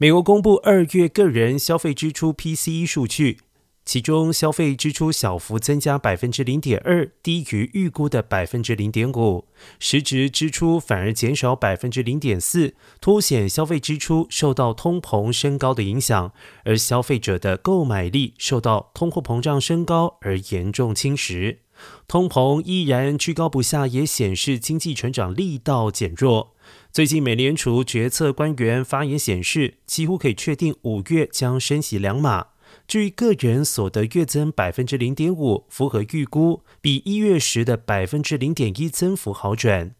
美国公布二月个人消费支出 PCE 数据，其中消费支出小幅增加百分之零点二，低于预估的百分之零点五；实质支出反而减少百分之零点四，凸显消费支出受到通膨升高的影响，而消费者的购买力受到通货膨胀升高而严重侵蚀。通膨依然居高不下，也显示经济成长力道减弱。最近，美联储决策官员发言显示，几乎可以确定五月将升息两码。至于个人所得月增百分之零点五，符合预估，比一月时的百分之零点一增幅好转。